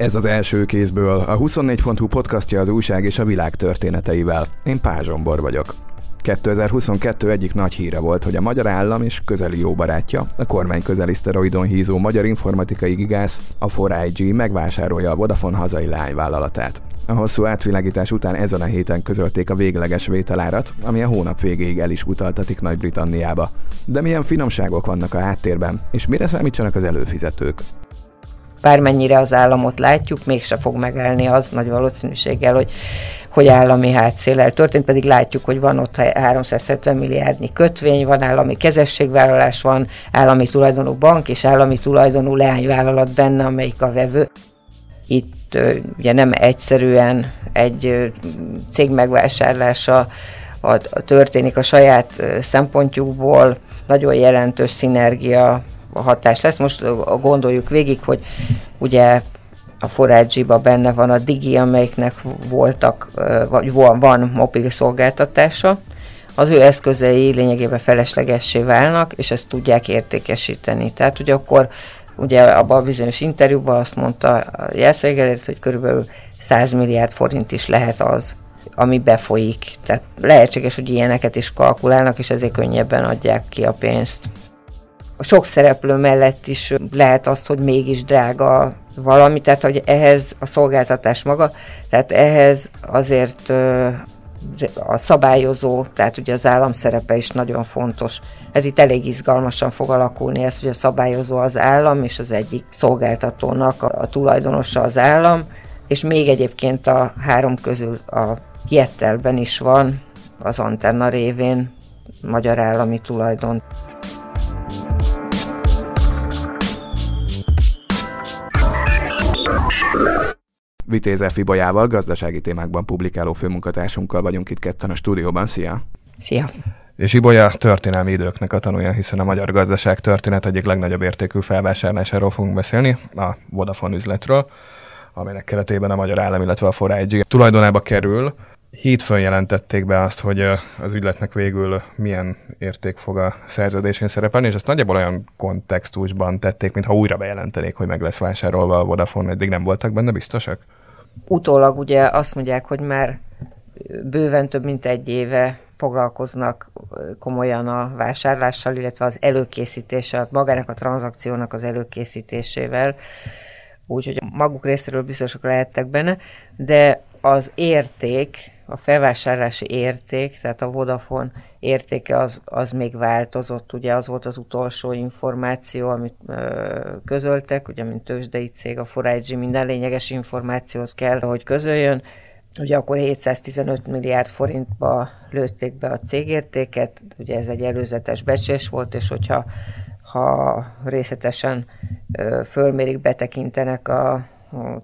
Ez az első kézből, a 24.hu podcastja az újság és a világ történeteivel. Én Pázsombor vagyok. 2022 egyik nagy híre volt, hogy a magyar állam és közeli jó barátja, a kormány közeli szteroidon hízó magyar informatikai gigász, a 4IG megvásárolja a Vodafone hazai leányvállalatát. A hosszú átvilágítás után ezen a héten közölték a végleges vételárat, ami a hónap végéig el is utaltatik Nagy-Britanniába. De milyen finomságok vannak a háttérben, és mire számítsanak az előfizetők? Bármennyire az államot látjuk, mégse fog megállni az nagy valószínűséggel, hogy, hogy állami hátszélel történt, pedig látjuk, hogy van ott 370 milliárdnyi kötvény, van állami kezességvállalás, van állami tulajdonú bank és állami tulajdonú leányvállalat benne, amelyik a vevő. Itt ugye nem egyszerűen egy cég megvásárlása a, a történik a saját szempontjukból, nagyon jelentős szinergia hatás lesz. Most gondoljuk végig, hogy ugye a forágyiba benne van a Digi, amelyiknek voltak, vagy van, van mobil szolgáltatása, az ő eszközei lényegében feleslegessé válnak, és ezt tudják értékesíteni. Tehát ugye akkor ugye abban a bizonyos interjúban azt mondta a jelszégelért, hogy körülbelül 100 milliárd forint is lehet az, ami befolyik. Tehát lehetséges, hogy ilyeneket is kalkulálnak, és ezért könnyebben adják ki a pénzt a sok szereplő mellett is lehet az, hogy mégis drága valami, tehát hogy ehhez a szolgáltatás maga, tehát ehhez azért a szabályozó, tehát ugye az állam szerepe is nagyon fontos. Ez itt elég izgalmasan fog alakulni ez, hogy a szabályozó az állam, és az egyik szolgáltatónak a, a tulajdonosa az állam, és még egyébként a három közül a Jettelben is van az antenna révén magyar állami tulajdon. Vitéz F. Ibolyával, gazdasági témákban publikáló főmunkatársunkkal vagyunk itt ketten a stúdióban. Szia! Szia! És Ibolya történelmi időknek a tanulja, hiszen a magyar gazdaság történet egyik legnagyobb értékű felvásárlásáról fogunk beszélni, a Vodafone üzletről, amelynek keretében a magyar állam, illetve a 4 tulajdonába kerül. Hétfőn jelentették be azt, hogy az ügyletnek végül milyen érték fog a szerződésén szerepelni, és ezt nagyjából olyan kontextusban tették, mintha újra bejelentenék, hogy meg lesz vásárolva a Vodafone, eddig nem voltak benne biztosak? Utólag ugye azt mondják, hogy már bőven több mint egy éve foglalkoznak komolyan a vásárlással, illetve az előkészítéssel, magának a tranzakciónak az előkészítésével, úgyhogy maguk részéről biztosak lehettek benne, de az érték, a felvásárlási érték, tehát a Vodafone értéke az, az még változott, ugye az volt az utolsó információ, amit ö, közöltek, ugye mint tőzsdei cég, a 4 minden lényeges információt kell, hogy közöljön, Ugye akkor 715 milliárd forintba lőtték be a cégértéket, ugye ez egy előzetes becsés volt, és hogyha ha részletesen ö, fölmérik, betekintenek a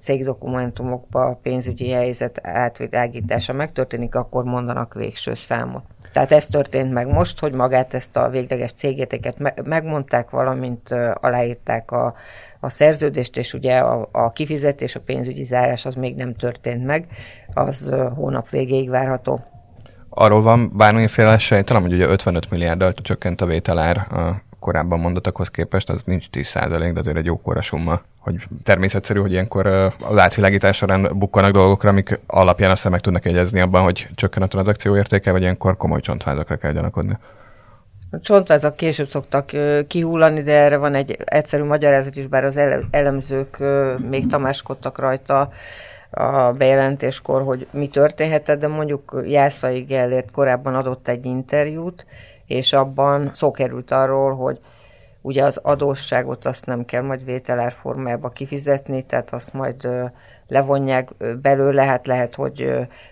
cégdokumentumokba a pénzügyi helyzet átvilágítása megtörténik, akkor mondanak végső számot. Tehát ez történt meg most, hogy magát ezt a végleges cégértéket megmondták, valamint aláírták a, a szerződést, és ugye a, a kifizetés, a pénzügyi zárás az még nem történt meg, az hónap végéig várható. Arról van bármiféle sejtelem, hogy ugye 55 milliárddal csökkent a vételár a korábban mondottakhoz képest, az nincs 10 de azért egy jókora summa hogy természetszerű, hogy ilyenkor az átvilágítás során bukkanak dolgokra, amik alapján aztán meg tudnak jegyezni abban, hogy csökken a tranzakció értéke, vagy ilyenkor komoly csontvázakra kell gyanakodni. A csontvázak később szoktak kihullani, de erre van egy egyszerű magyarázat is, bár az elemzők még tamáskodtak rajta a bejelentéskor, hogy mi történhetett, de mondjuk Jászai Gellért korábban adott egy interjút, és abban szó került arról, hogy Ugye az adósságot azt nem kell majd vételár formába kifizetni, tehát azt majd levonják belőle, hát lehet, hogy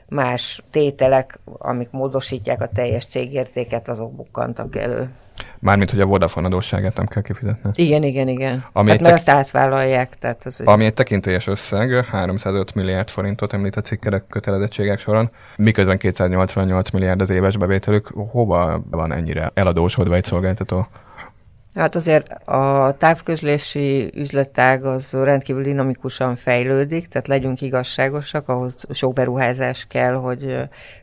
más tételek, amik módosítják a teljes cégértéket, azok bukkantak elő. Mármint, hogy a Vodafone adósságát nem kell kifizetni. Igen, igen, igen. Ami hát, mert tek... azt átvállalják. Tehát az ami egy tekintélyes összeg, 305 milliárd forintot említ a cikkerek kötelezettségek soron, miközben 288 milliárd az éves bevételük. Hova van ennyire eladósodva egy szolgáltató? Hát azért a távközlési üzletág az rendkívül dinamikusan fejlődik, tehát legyünk igazságosak, ahhoz sok beruházás kell, hogy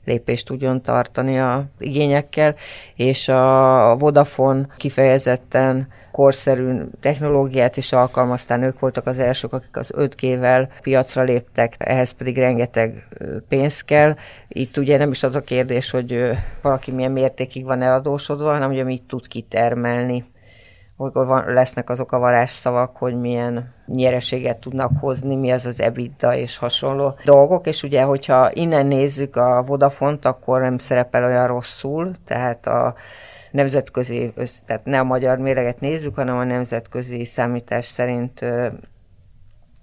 lépést tudjon tartani a igényekkel, és a Vodafone kifejezetten korszerű technológiát is alkalmaztán ők voltak az elsők, akik az 5G-vel piacra léptek, ehhez pedig rengeteg pénz kell. Itt ugye nem is az a kérdés, hogy valaki milyen mértékig van eladósodva, hanem ugye mit tud kitermelni amikor van, lesznek azok a varázsszavak, hogy milyen nyereséget tudnak hozni, mi az az EBITDA és hasonló dolgok, és ugye, hogyha innen nézzük a Vodafont, akkor nem szerepel olyan rosszul, tehát a nemzetközi, tehát ne a magyar méreget nézzük, hanem a nemzetközi számítás szerint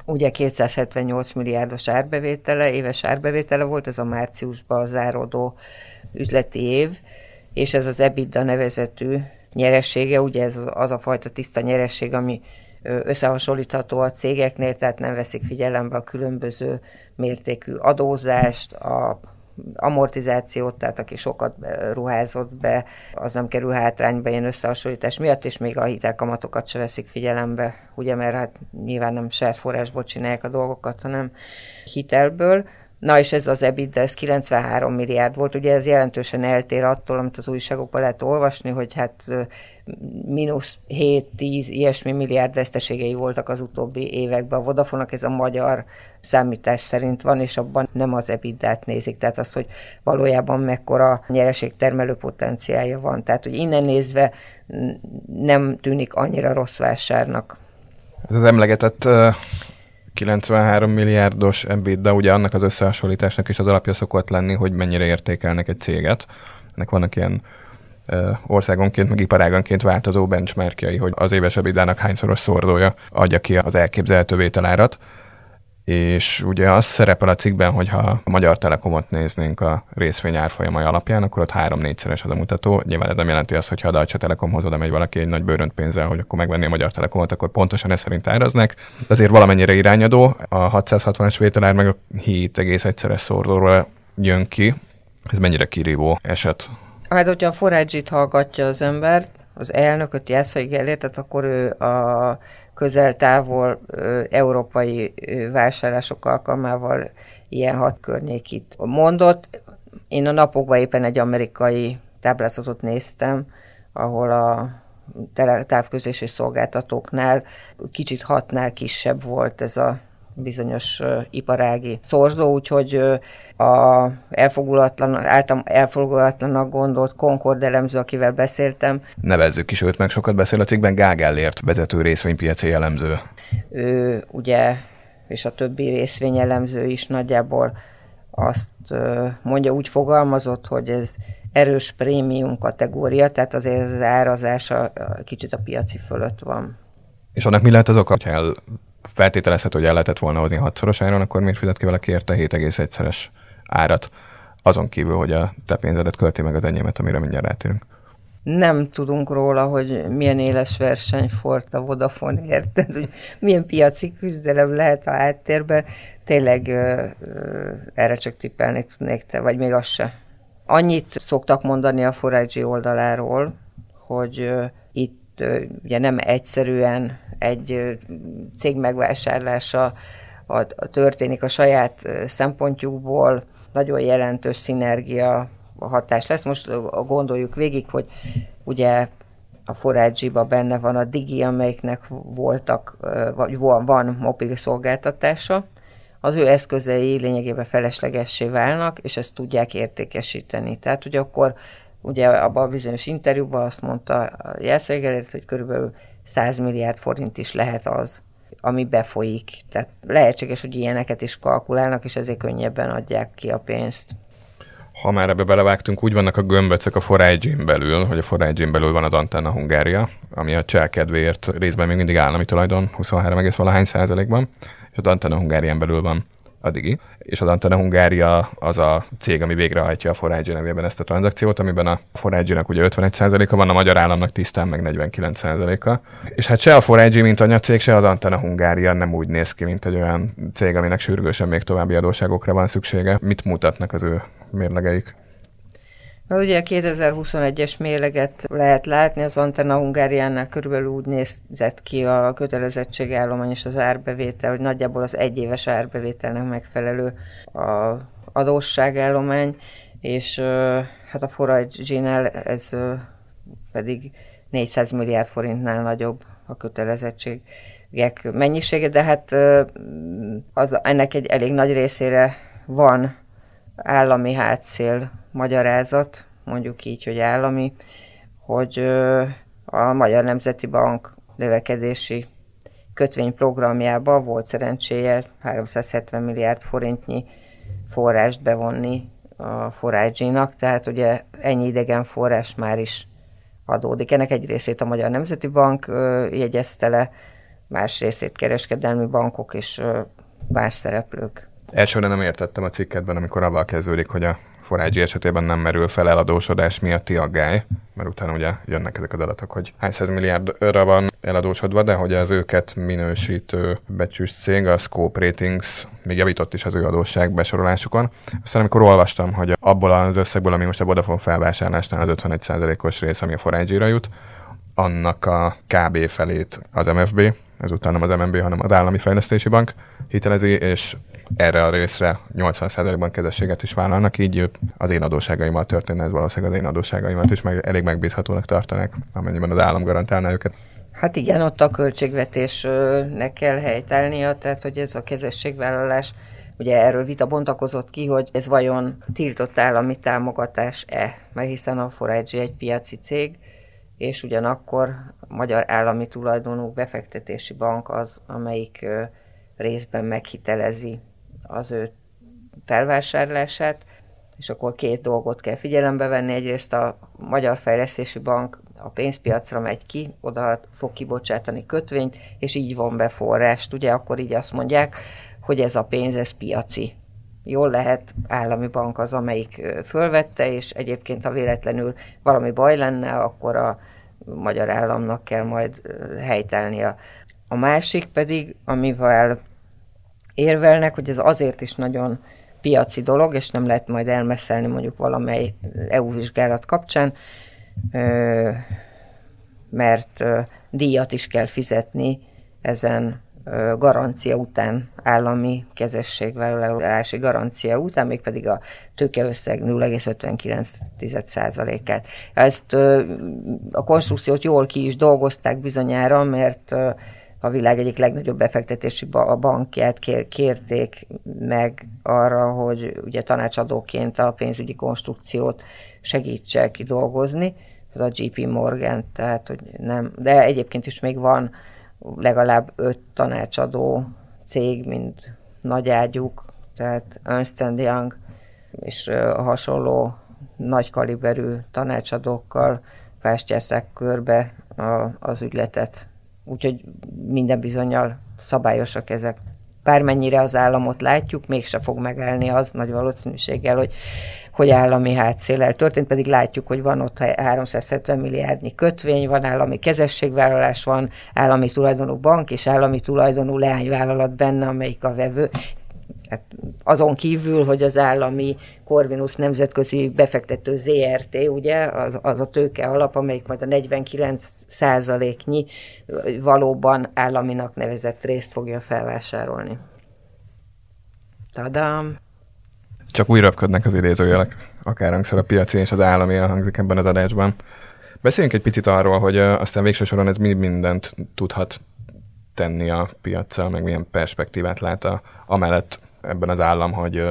ugye 278 milliárdos árbevétele, éves árbevétele volt, ez a márciusban záródó üzleti év, és ez az EBITDA nevezetű nyeressége, ugye ez az, a fajta tiszta nyeresség, ami összehasonlítható a cégeknél, tehát nem veszik figyelembe a különböző mértékű adózást, a amortizációt, tehát aki sokat ruházott be, az nem kerül hátrányba ilyen összehasonlítás miatt, és még a hitelkamatokat se veszik figyelembe, ugye, mert hát nyilván nem saját forrásból csinálják a dolgokat, hanem hitelből. Na és ez az EBITDA, ez 93 milliárd volt, ugye ez jelentősen eltér attól, amit az újságokban lehet olvasni, hogy hát mínusz 7-10 ilyesmi milliárd veszteségei voltak az utóbbi években. A Vodafonak ez a magyar számítás szerint van, és abban nem az EBITDA-t nézik, tehát az, hogy valójában mekkora nyereségtermelő potenciálja van. Tehát, hogy innen nézve nem tűnik annyira rossz vásárnak. Ez az emlegetett 93 milliárdos de ugye annak az összehasonlításnak is az alapja szokott lenni, hogy mennyire értékelnek egy céget. Ennek vannak ilyen országonként, meg iparáganként változó benchmarkjai, hogy az éves ebidának hányszoros szordója adja ki az elképzelhető vételárat és ugye az szerepel a cikkben, hogy ha a Magyar Telekomot néznénk a részvény árfolyamai alapján, akkor ott három-négyszeres az a mutató. Nyilván ez nem jelenti azt, hogy ha a Deutsche Telekomhoz oda megy valaki egy nagy bőrönt pénzzel, hogy akkor megvenni a Magyar Telekomot, akkor pontosan ez szerint áraznak. Azért valamennyire irányadó. A 660-es vételár meg a 7,1-szeres szordóról jön ki. Ez mennyire kirívó eset? Hát, hogyha a forrágyit hallgatja az ember, az elnököt, Jászai Gellért, tehát akkor ő a közel-távol európai vásárlások alkalmával ilyen hat környékit mondott. Én a napokban éppen egy amerikai táblázatot néztem, ahol a távközlési szolgáltatóknál kicsit hatnál kisebb volt ez a bizonyos iparági szorzó, úgyhogy a elfogulatlan, által elfogulatlanak gondolt Concord elemző, akivel beszéltem. Nevezzük is őt, meg sokat beszél a cikkben Gágellért, vezető részvénypiaci elemző. Ő ugye, és a többi részvényelemző is nagyjából azt mondja, úgy fogalmazott, hogy ez erős prémium kategória, tehát azért az árazása kicsit a piaci fölött van. És annak mi lehet az oka, hogy feltételezhető, hogy el lehetett volna hozni hatszoros áron, akkor miért fizet ki valaki érte 7,1-szeres árat, azon kívül, hogy a te pénzedet költi meg az enyémet, amire mindjárt rátérünk. Nem tudunk róla, hogy milyen éles verseny fort a Vodafone érted, hogy milyen piaci küzdelem lehet a háttérben. Tényleg ö, ö, erre csak tippelni tudnék te, vagy még az se. Annyit szoktak mondani a Foragy oldaláról, hogy ö, itt ö, ugye nem egyszerűen egy cég megvásárlása a, a történik a saját szempontjukból, nagyon jelentős szinergia hatás lesz. Most gondoljuk végig, hogy ugye a forage benne van a Digi, amelyiknek voltak, vagy van, mobil szolgáltatása, az ő eszközei lényegében feleslegessé válnak, és ezt tudják értékesíteni. Tehát ugye akkor ugye abban a bizonyos interjúban azt mondta a jelszégelért, hogy körülbelül 100 milliárd forint is lehet az, ami befolyik. Tehát lehetséges, hogy ilyeneket is kalkulálnak, és ezért könnyebben adják ki a pénzt. Ha már ebbe belevágtunk, úgy vannak a gömböcök a forage belül, hogy a forage belül van az Antenna Hungária, ami a cseh kedvéért részben még mindig állami tulajdon, 23, valahány százalékban, és az Antenna Hungárián belül van a Digi, és az Antena Hungária az a cég, ami végrehajtja a Forage nevében ezt a tranzakciót, amiben a Forage-nak ugye 51%-a van, a magyar államnak tisztán meg 49%-a. És hát se a Forage, mint anyacég, se az Antena Hungária nem úgy néz ki, mint egy olyan cég, aminek sürgősen még további adóságokra van szüksége. Mit mutatnak az ő mérlegeik? Na, ugye a 2021-es méleget lehet látni, az Antenna Hungáriánál körülbelül úgy nézett ki a kötelezettségállomány és az árbevétel, hogy nagyjából az egyéves árbevételnek megfelelő a adósságállomány, és hát a Forage-nál ez pedig 400 milliárd forintnál nagyobb a kötelezettségek mennyisége, de hát az, ennek egy elég nagy részére van állami hátszél magyarázat, mondjuk így, hogy állami, hogy a Magyar Nemzeti Bank növekedési kötvényprogramjában volt szerencséje 370 milliárd forintnyi forrást bevonni a forrágyinak, tehát ugye ennyi idegen forrás már is adódik. Ennek egy részét a Magyar Nemzeti Bank jegyezte le, más részét kereskedelmi bankok és más szereplők. Elsőre nem értettem a cikketben, amikor avval kezdődik, hogy a Forágyi esetében nem merül fel eladósodás miatti aggály, mert utána ugye jönnek ezek az adatok, hogy hány milliárdra van eladósodva, de hogy az őket minősítő becsűs cég, a Scope Ratings még javított is az ő adósság besorolásukon. Aztán amikor olvastam, hogy abból az összegből, ami most a Vodafone felvásárlásnál az 51%-os rész, ami a Forágyira jut, annak a KB felét az MFB, ezután nem az MNB, hanem az Állami Fejlesztési Bank hitelezi, és erre a részre 80%-ban kezességet is vállalnak, így az én adóságaimmal történne ez valószínűleg az én adóságaimat is meg, elég megbízhatónak tartanak, amennyiben az állam garantálná őket. Hát igen, ott a költségvetésnek kell helytállnia, tehát hogy ez a kezességvállalás Ugye erről vita bontakozott ki, hogy ez vajon tiltott állami támogatás-e, mert hiszen a Forage egy piaci cég, és ugyanakkor a Magyar Állami Tulajdonú Befektetési Bank az, amelyik részben meghitelezi az ő felvásárlását, és akkor két dolgot kell figyelembe venni. Egyrészt a Magyar Fejlesztési Bank a pénzpiacra megy ki, oda fog kibocsátani kötvényt, és így von be forrást. Ugye akkor így azt mondják, hogy ez a pénz, ez piaci. Jól lehet, állami bank az, amelyik fölvette, és egyébként, ha véletlenül valami baj lenne, akkor a magyar államnak kell majd helytelnie. A másik pedig, amivel érvelnek, hogy ez azért is nagyon piaci dolog, és nem lehet majd elmeszelni mondjuk valamely EU vizsgálat kapcsán, mert díjat is kell fizetni ezen garancia után, állami kezességvállalási garancia után, mégpedig a tőkeösszeg 0,59%-át. Ezt a konstrukciót jól ki is dolgozták bizonyára, mert a világ egyik legnagyobb befektetési bankját kér, kérték meg arra, hogy ugye tanácsadóként a pénzügyi konstrukciót segítse kidolgozni, ez a JP Morgan, tehát hogy nem, de egyébként is még van legalább öt tanácsadó cég, mint nagy ágyuk, tehát Ernst Young és hasonló nagy kaliberű tanácsadókkal fástyászák körbe az ügyletet úgyhogy minden bizonyal szabályosak ezek. Bármennyire az államot látjuk, mégse fog megállni az nagy valószínűséggel, hogy, hogy állami hátszélel történt, pedig látjuk, hogy van ott 370 milliárdnyi kötvény, van állami kezességvállalás, van állami tulajdonú bank és állami tulajdonú leányvállalat benne, amelyik a vevő. Hát azon kívül, hogy az állami Corvinus nemzetközi befektető ZRT, ugye, az, az a tőke alap, amelyik majd a 49 százaléknyi valóban államinak nevezett részt fogja felvásárolni. Tadám! Csak újra ködnek az idézőjelek, akár hangszer a piaci és az állami elhangzik ebben az adásban. Beszéljünk egy picit arról, hogy aztán végső soron ez mi mindent tudhat tenni a piaccal, meg milyen perspektívát lát a, amellett ebben az állam, hogy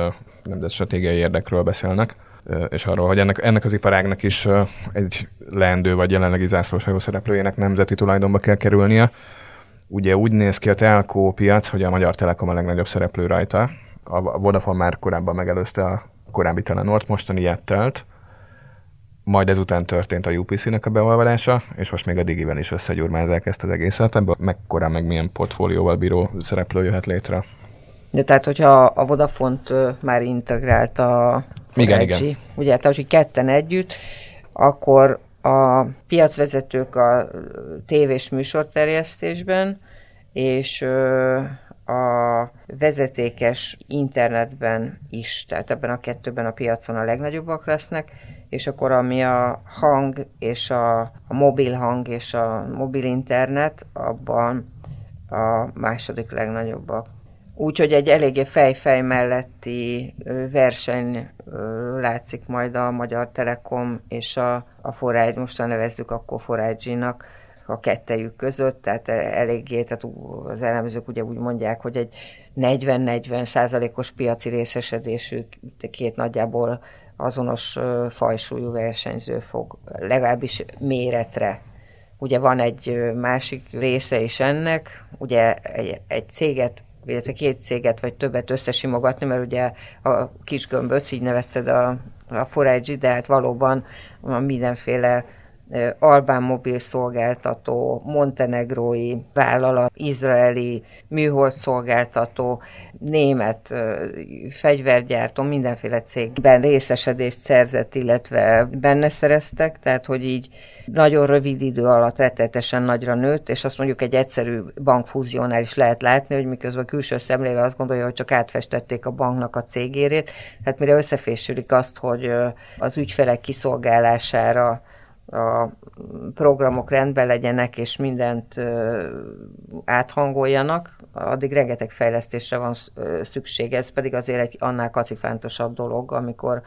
nemzet stratégiai érdekről beszélnek, és arról, hogy ennek, ennek az iparágnak is egy leendő vagy jelenlegi zászlóshajó szereplőjének nemzeti tulajdonba kell kerülnie. Ugye úgy néz ki a telkó piac, hogy a Magyar Telekom a legnagyobb szereplő rajta. A Vodafone már korábban megelőzte a korábbi Telenort, mostani Jettelt, majd ezután történt a UPC-nek a beolvadása, és most még a Digiben is összegyurmázzák ezt az egészet, ebből mekkora meg milyen portfólióval bíró szereplő jöhet létre. De tehát, hogyha a Vodafont már integrált a igen, igen. ugye, tehát, hogy ketten együtt, akkor a piacvezetők a tévés műsorterjesztésben, és a vezetékes internetben is, tehát ebben a kettőben a piacon a legnagyobbak lesznek, és akkor ami a hang és a, a mobil hang és a mobil internet, abban a második legnagyobbak. Úgyhogy egy eléggé fejfej melletti verseny látszik majd a Magyar Telekom és a, a Forágy, most nevezzük akkor Forágyinak a kettejük között, tehát eléggé, tehát az elemzők ugye úgy mondják, hogy egy 40-40 százalékos piaci részesedésű két nagyjából azonos fajsúlyú versenyző fog legalábbis méretre. Ugye van egy másik része is ennek, ugye egy, egy céget illetve két céget vagy többet összesimogatni, mert ugye a kis gömböc, így nevezted a, a Forage, de hát valóban mindenféle albán mobil szolgáltató, montenegrói vállalat, izraeli műhold szolgáltató, német fegyvergyártó, mindenféle cégben részesedést szerzett, illetve benne szereztek, tehát hogy így nagyon rövid idő alatt rettetesen nagyra nőtt, és azt mondjuk egy egyszerű bankfúziónál is lehet látni, hogy miközben a külső szemlélő azt gondolja, hogy csak átfestették a banknak a cégérét, hát mire összefésülik azt, hogy az ügyfelek kiszolgálására a programok rendben legyenek, és mindent áthangoljanak, addig rengeteg fejlesztésre van szükség. Ez pedig azért egy annál kacifántosabb dolog, amikor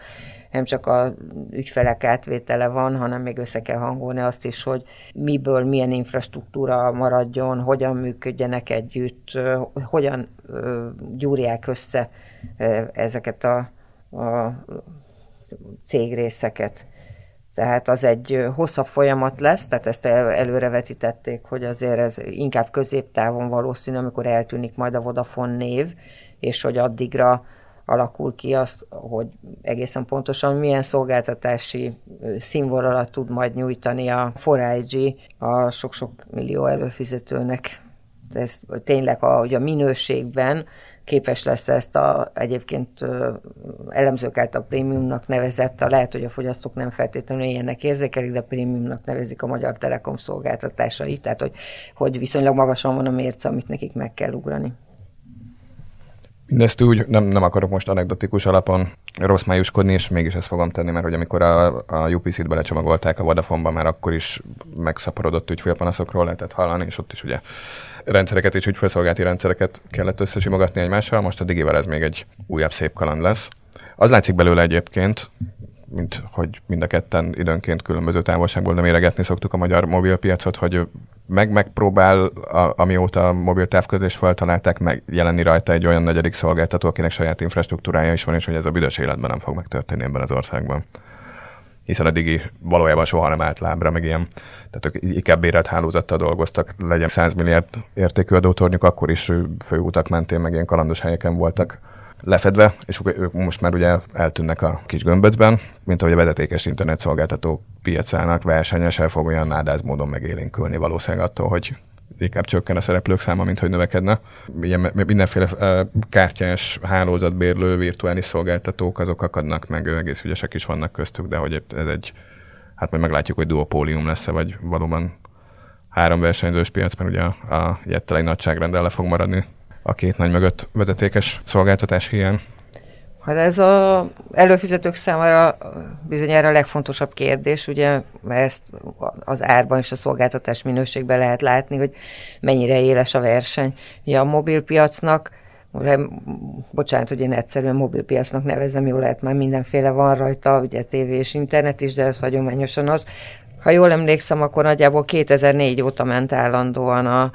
nem csak a ügyfelek átvétele van, hanem még össze kell hangolni azt is, hogy miből milyen infrastruktúra maradjon, hogyan működjenek együtt, hogyan gyúrják össze ezeket a, a cégrészeket. Tehát az egy hosszabb folyamat lesz, tehát ezt előrevetítették, hogy azért ez inkább középtávon valószínű, amikor eltűnik majd a Vodafone név, és hogy addigra alakul ki az, hogy egészen pontosan milyen szolgáltatási színvonalat tud majd nyújtani a 4 a sok-sok millió előfizetőnek. Ez tényleg a, hogy a minőségben képes lesz ezt a egyébként elemzők által prémiumnak nevezett, a lehet, hogy a fogyasztók nem feltétlenül ilyennek érzékelik, de prémiumnak nevezik a Magyar Telekom szolgáltatásait, tehát hogy, hogy viszonylag magasan van a mérce, amit nekik meg kell ugrani. Mindezt úgy nem, nem akarok most anekdotikus alapon rossz májuskodni, és mégis ezt fogom tenni, mert hogy amikor a, a UPC-t belecsomagolták a Vodafone-ba, már akkor is megszaporodott ügyfélpanaszokról lehetett hallani, és ott is ugye rendszereket és ügyfélszolgálati rendszereket kellett összesimogatni egymással, most a Digivel ez még egy újabb szép kaland lesz. Az látszik belőle egyébként, mint hogy mind a ketten időnként különböző távolságból nem éregetni szoktuk a magyar mobilpiacot, hogy meg megpróbál, a, amióta a mobil távközlést feltalálták, meg jelenni rajta egy olyan negyedik szolgáltató, akinek saját infrastruktúrája is van, és hogy ez a büdös életben nem fog megtörténni ebben az országban. Hiszen a Digi valójában soha nem állt lábra, meg ilyen, tehát ők inkább bérelt hálózattal dolgoztak, legyen 100 milliárd értékű adótornyuk, akkor is főútak mentén, meg ilyen kalandos helyeken voltak lefedve, és ők most már ugye eltűnnek a kis gömböcben, mint ahogy a vezetékes internetszolgáltató piacának versenyesen fog olyan nádáz módon megélénkülni valószínűleg attól, hogy inkább csökken a szereplők száma, mint hogy növekedne. Ilyen, mindenféle kártyás hálózatbérlő virtuális szolgáltatók, azok akadnak meg, egész ügyesek is vannak köztük, de hogy ez egy, hát majd meglátjuk, hogy duopólium lesz-e, vagy valóban három versenyzős piac, mert ugye a, a jettel nagyságrendel le fog maradni a két nagy mögött vezetékes szolgáltatás hiány? Hát ez a előfizetők számára bizonyára a legfontosabb kérdés, ugye, ezt az árban és a szolgáltatás minőségben lehet látni, hogy mennyire éles a verseny. Ugye a mobilpiacnak, bocsánat, hogy én egyszerűen mobilpiacnak nevezem, jó lehet már mindenféle van rajta, ugye tévé és internet is, de ez hagyományosan az. Ha jól emlékszem, akkor nagyjából 2004 óta ment állandóan a,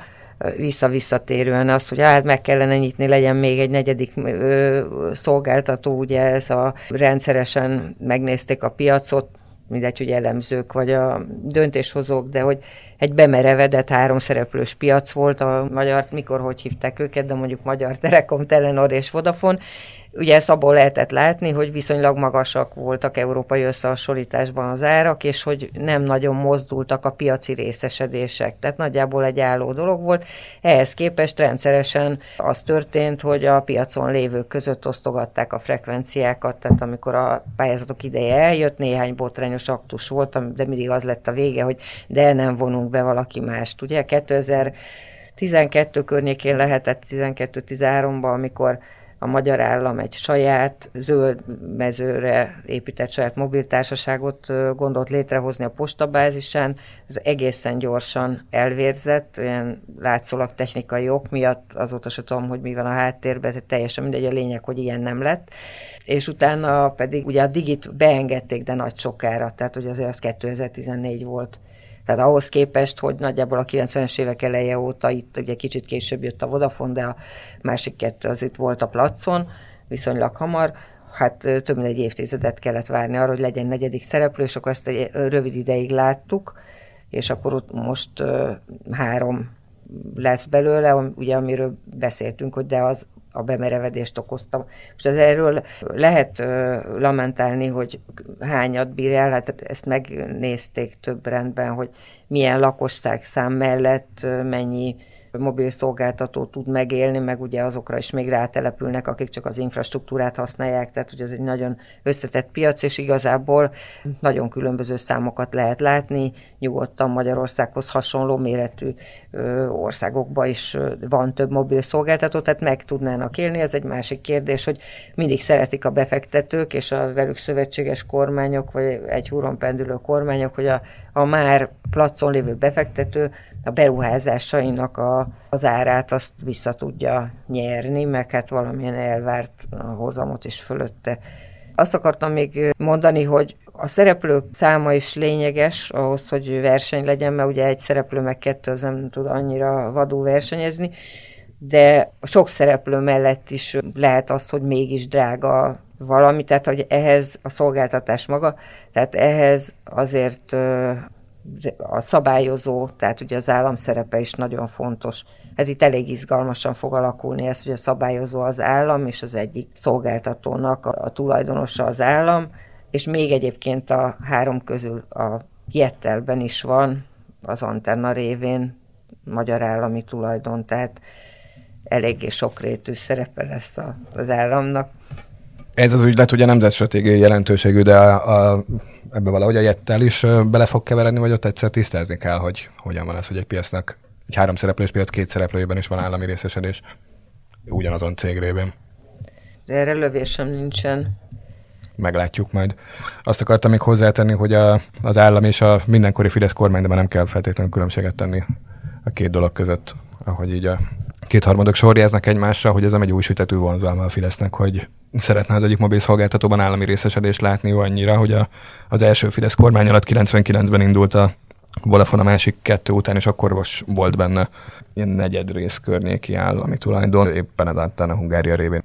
vissza-visszatérően az, hogy hát meg kellene nyitni, legyen még egy negyedik ö, szolgáltató, ugye ez a rendszeresen megnézték a piacot, mindegy, hogy elemzők vagy a döntéshozók, de hogy egy bemerevedett háromszereplős piac volt, a magyar, mikor hogy hívták őket, de mondjuk Magyar Telekom, Telenor és Vodafone, Ugye ezt abból lehetett látni, hogy viszonylag magasak voltak európai összehasonlításban az árak, és hogy nem nagyon mozdultak a piaci részesedések. Tehát nagyjából egy álló dolog volt. Ehhez képest rendszeresen az történt, hogy a piacon lévők között osztogatták a frekvenciákat, tehát amikor a pályázatok ideje eljött, néhány botrányos aktus volt, de mindig az lett a vége, hogy de nem vonunk be valaki mást. Ugye 2012 környékén lehetett 12-13-ban, amikor a magyar állam egy saját zöld mezőre épített saját mobiltársaságot gondolt létrehozni a postabázisán. Ez egészen gyorsan elvérzett, ilyen látszólag technikai ok miatt, azóta se tudom, hogy mi van a háttérben, tehát teljesen mindegy, a lényeg, hogy ilyen nem lett. És utána pedig ugye a digit beengedték, de nagy sokára, tehát ugye azért az 2014 volt. Tehát ahhoz képest, hogy nagyjából a 90-es évek eleje óta itt ugye kicsit később jött a Vodafone, de a másik kettő az itt volt a placon, viszonylag hamar, hát több mint egy évtizedet kellett várni arra, hogy legyen negyedik szereplő, és akkor ezt egy rövid ideig láttuk, és akkor ott most három lesz belőle, ugye amiről beszéltünk, hogy de az a bemerevedést okozta. Most ez erről lehet lamentálni, hogy hányat bír el, hát ezt megnézték több rendben, hogy milyen lakosság szám mellett mennyi mobil szolgáltató tud megélni, meg ugye azokra is még rátelepülnek, akik csak az infrastruktúrát használják, tehát hogy ez egy nagyon összetett piac, és igazából nagyon különböző számokat lehet látni, nyugodtan Magyarországhoz hasonló méretű országokban is van több mobil szolgáltató, tehát meg tudnának élni, ez egy másik kérdés, hogy mindig szeretik a befektetők és a velük szövetséges kormányok, vagy egy húron pendülő kormányok, hogy a, a már placon lévő befektető a beruházásainak a, az árát azt vissza tudja nyerni, meg hát valamilyen elvárt hozamot is fölötte. Azt akartam még mondani, hogy a szereplők száma is lényeges ahhoz, hogy verseny legyen, mert ugye egy szereplő meg kettő az nem tud annyira vadul versenyezni, de sok szereplő mellett is lehet az, hogy mégis drága valami, tehát hogy ehhez a szolgáltatás maga, tehát ehhez azért a szabályozó, tehát ugye az állam szerepe is nagyon fontos. Ez itt elég izgalmasan fog alakulni ez, hogy a szabályozó az állam, és az egyik szolgáltatónak a, a tulajdonosa az állam, és még egyébként a három közül a Jettelben is van, az antenna révén magyar állami tulajdon, tehát eléggé sokrétű szerepe lesz az államnak. Ez az ügylet ugye nemzetstratégiai jelentőségű, de a, a ebbe valahogy a jettel is bele fog keveredni, vagy ott egyszer tisztázni kell, hogy hogyan van ez, hogy egy piacnak, egy három szereplős piac két szereplőjében is van állami részesedés ugyanazon cég révén. De erre lövésem nincsen. Meglátjuk majd. Azt akartam még hozzátenni, hogy a, az állam és a mindenkori Fidesz kormány, de már nem kell feltétlenül különbséget tenni a két dolog között, ahogy így a kétharmadok sorjáznak egymásra, hogy ez nem egy új sütető vonzalma a Fidesznek, hogy szeretne az egyik mobil szolgáltatóban állami részesedést látni annyira, hogy a, az első Fidesz kormány alatt 99-ben indult a Vodafone a másik kettő után, és akkor most volt benne ilyen negyed rész környéki állami tulajdon, éppen ezáltal a Hungária révén.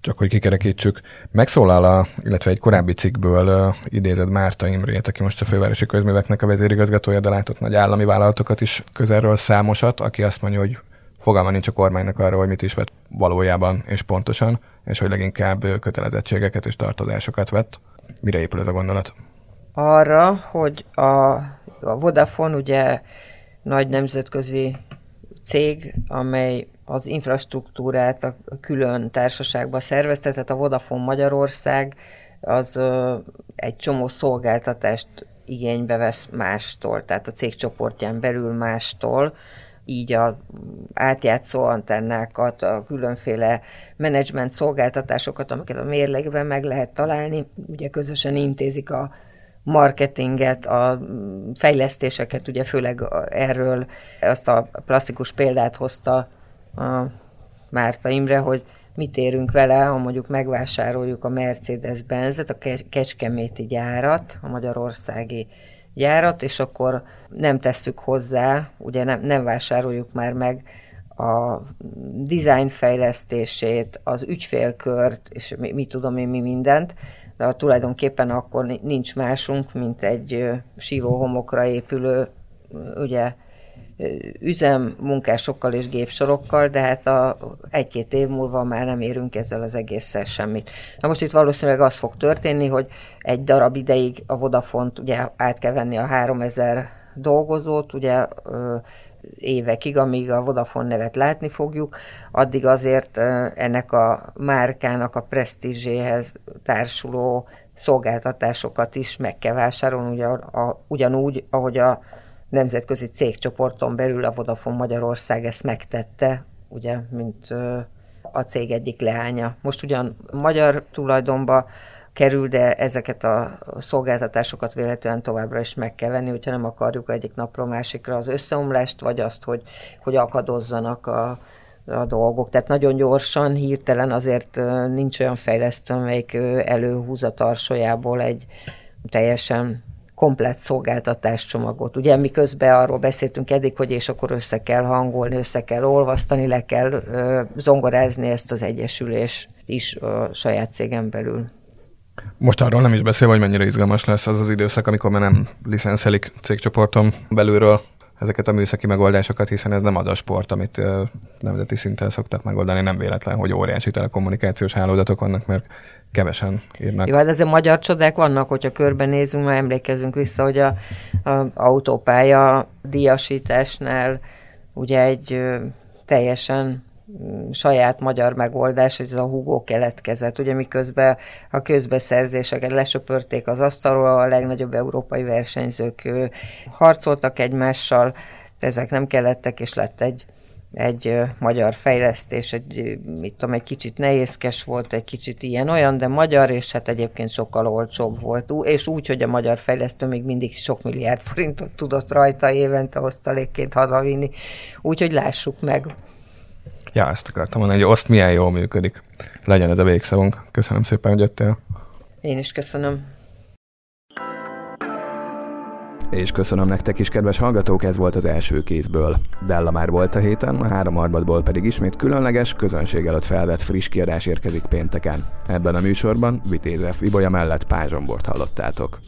Csak hogy kikerekítsük, megszólal, a, illetve egy korábbi cikkből uh, idézed Márta Imrét, aki most a fővárosi közműveknek a vezérigazgatója, de látott nagy állami vállalatokat is közelről számosat, aki azt mondja, hogy fogalma nincs a kormánynak arra, hogy mit is vett valójában és pontosan, és hogy leginkább kötelezettségeket és tartozásokat vett. Mire épül ez a gondolat? Arra, hogy a, a Vodafone ugye nagy nemzetközi cég, amely az infrastruktúrát a külön társaságba szervezte, tehát a Vodafone Magyarország az ö, egy csomó szolgáltatást igénybe vesz mástól, tehát a cégcsoportján belül mástól, így a átjátszó antennákat, a különféle menedzsment szolgáltatásokat, amiket a mérlegben meg lehet találni, ugye közösen intézik a marketinget, a fejlesztéseket, ugye főleg erről azt a plastikus példát hozta a Márta Imre, hogy mit érünk vele, ha mondjuk megvásároljuk a Mercedes-Benzet, a Kecskeméti gyárat, a magyarországi gyárat, és akkor nem tesszük hozzá, ugye nem, nem vásároljuk már meg a design fejlesztését, az ügyfélkört, és mi, mi tudom én, mi mindent, de tulajdonképpen akkor nincs másunk, mint egy sívóhomokra épülő ugye üzem munkásokkal és gépsorokkal, de hát a egy-két év múlva már nem érünk ezzel az egésszel semmit. Na most itt valószínűleg az fog történni, hogy egy darab ideig a Vodafont ugye át kell venni a 3000 dolgozót, ugye évekig, amíg a Vodafone nevet látni fogjuk, addig azért ennek a márkának a presztízséhez társuló szolgáltatásokat is meg kell vásárolni, ugye, a, ugyanúgy, ahogy a nemzetközi cégcsoporton belül a Vodafone Magyarország ezt megtette, ugye, mint a cég egyik leánya. Most ugyan magyar tulajdonba kerül, de ezeket a szolgáltatásokat véletlenül továbbra is meg kell venni, hogyha nem akarjuk egyik napról másikra az összeomlást, vagy azt, hogy, hogy akadozzanak a, a dolgok. Tehát nagyon gyorsan, hirtelen azért nincs olyan fejlesztő, amelyik előhúz a tarsolyából egy teljesen komplet szolgáltatáscsomagot. Ugye miközben arról beszéltünk eddig, hogy és akkor össze kell hangolni, össze kell olvasztani, le kell ö, zongorázni ezt az egyesülés is a saját cégen belül. Most arról nem is beszél, hogy mennyire izgalmas lesz az az időszak, amikor már nem licenszelik cégcsoporton belülről ezeket a műszaki megoldásokat, hiszen ez nem az a sport, amit nemzeti szinten szoktak megoldani, nem véletlen, hogy óriási telekommunikációs hálózatok vannak, mert kevesen írnak. Jó, hát azért magyar csodák vannak, hogyha körbenézünk, mert emlékezünk vissza, hogy a, a autópálya díjasításnál ugye egy teljesen saját magyar megoldás, ez a húgó keletkezett. Ugye miközben a közbeszerzéseket lesöpörték az asztalról, a legnagyobb európai versenyzők harcoltak egymással, ezek nem kellettek, és lett egy egy magyar fejlesztés, egy, mit tudom, egy kicsit nehézkes volt, egy kicsit ilyen-olyan, de magyar, és hát egyébként sokkal olcsóbb volt. És úgy, hogy a magyar fejlesztő még mindig sok milliárd forintot tudott rajta évente osztalékként hazavinni. Úgyhogy lássuk meg. Ja, ezt akartam mondani, hogy azt milyen jól működik. Legyen ez a végszavunk. Köszönöm szépen, hogy jöttél. Én is köszönöm. És köszönöm nektek is, kedves hallgatók, ez volt az első kézből. Della már volt a héten, a három harmadból pedig ismét különleges, közönség előtt felvett friss kiadás érkezik pénteken. Ebben a műsorban Vitéz F. Ibolya mellett Pázsombort hallottátok.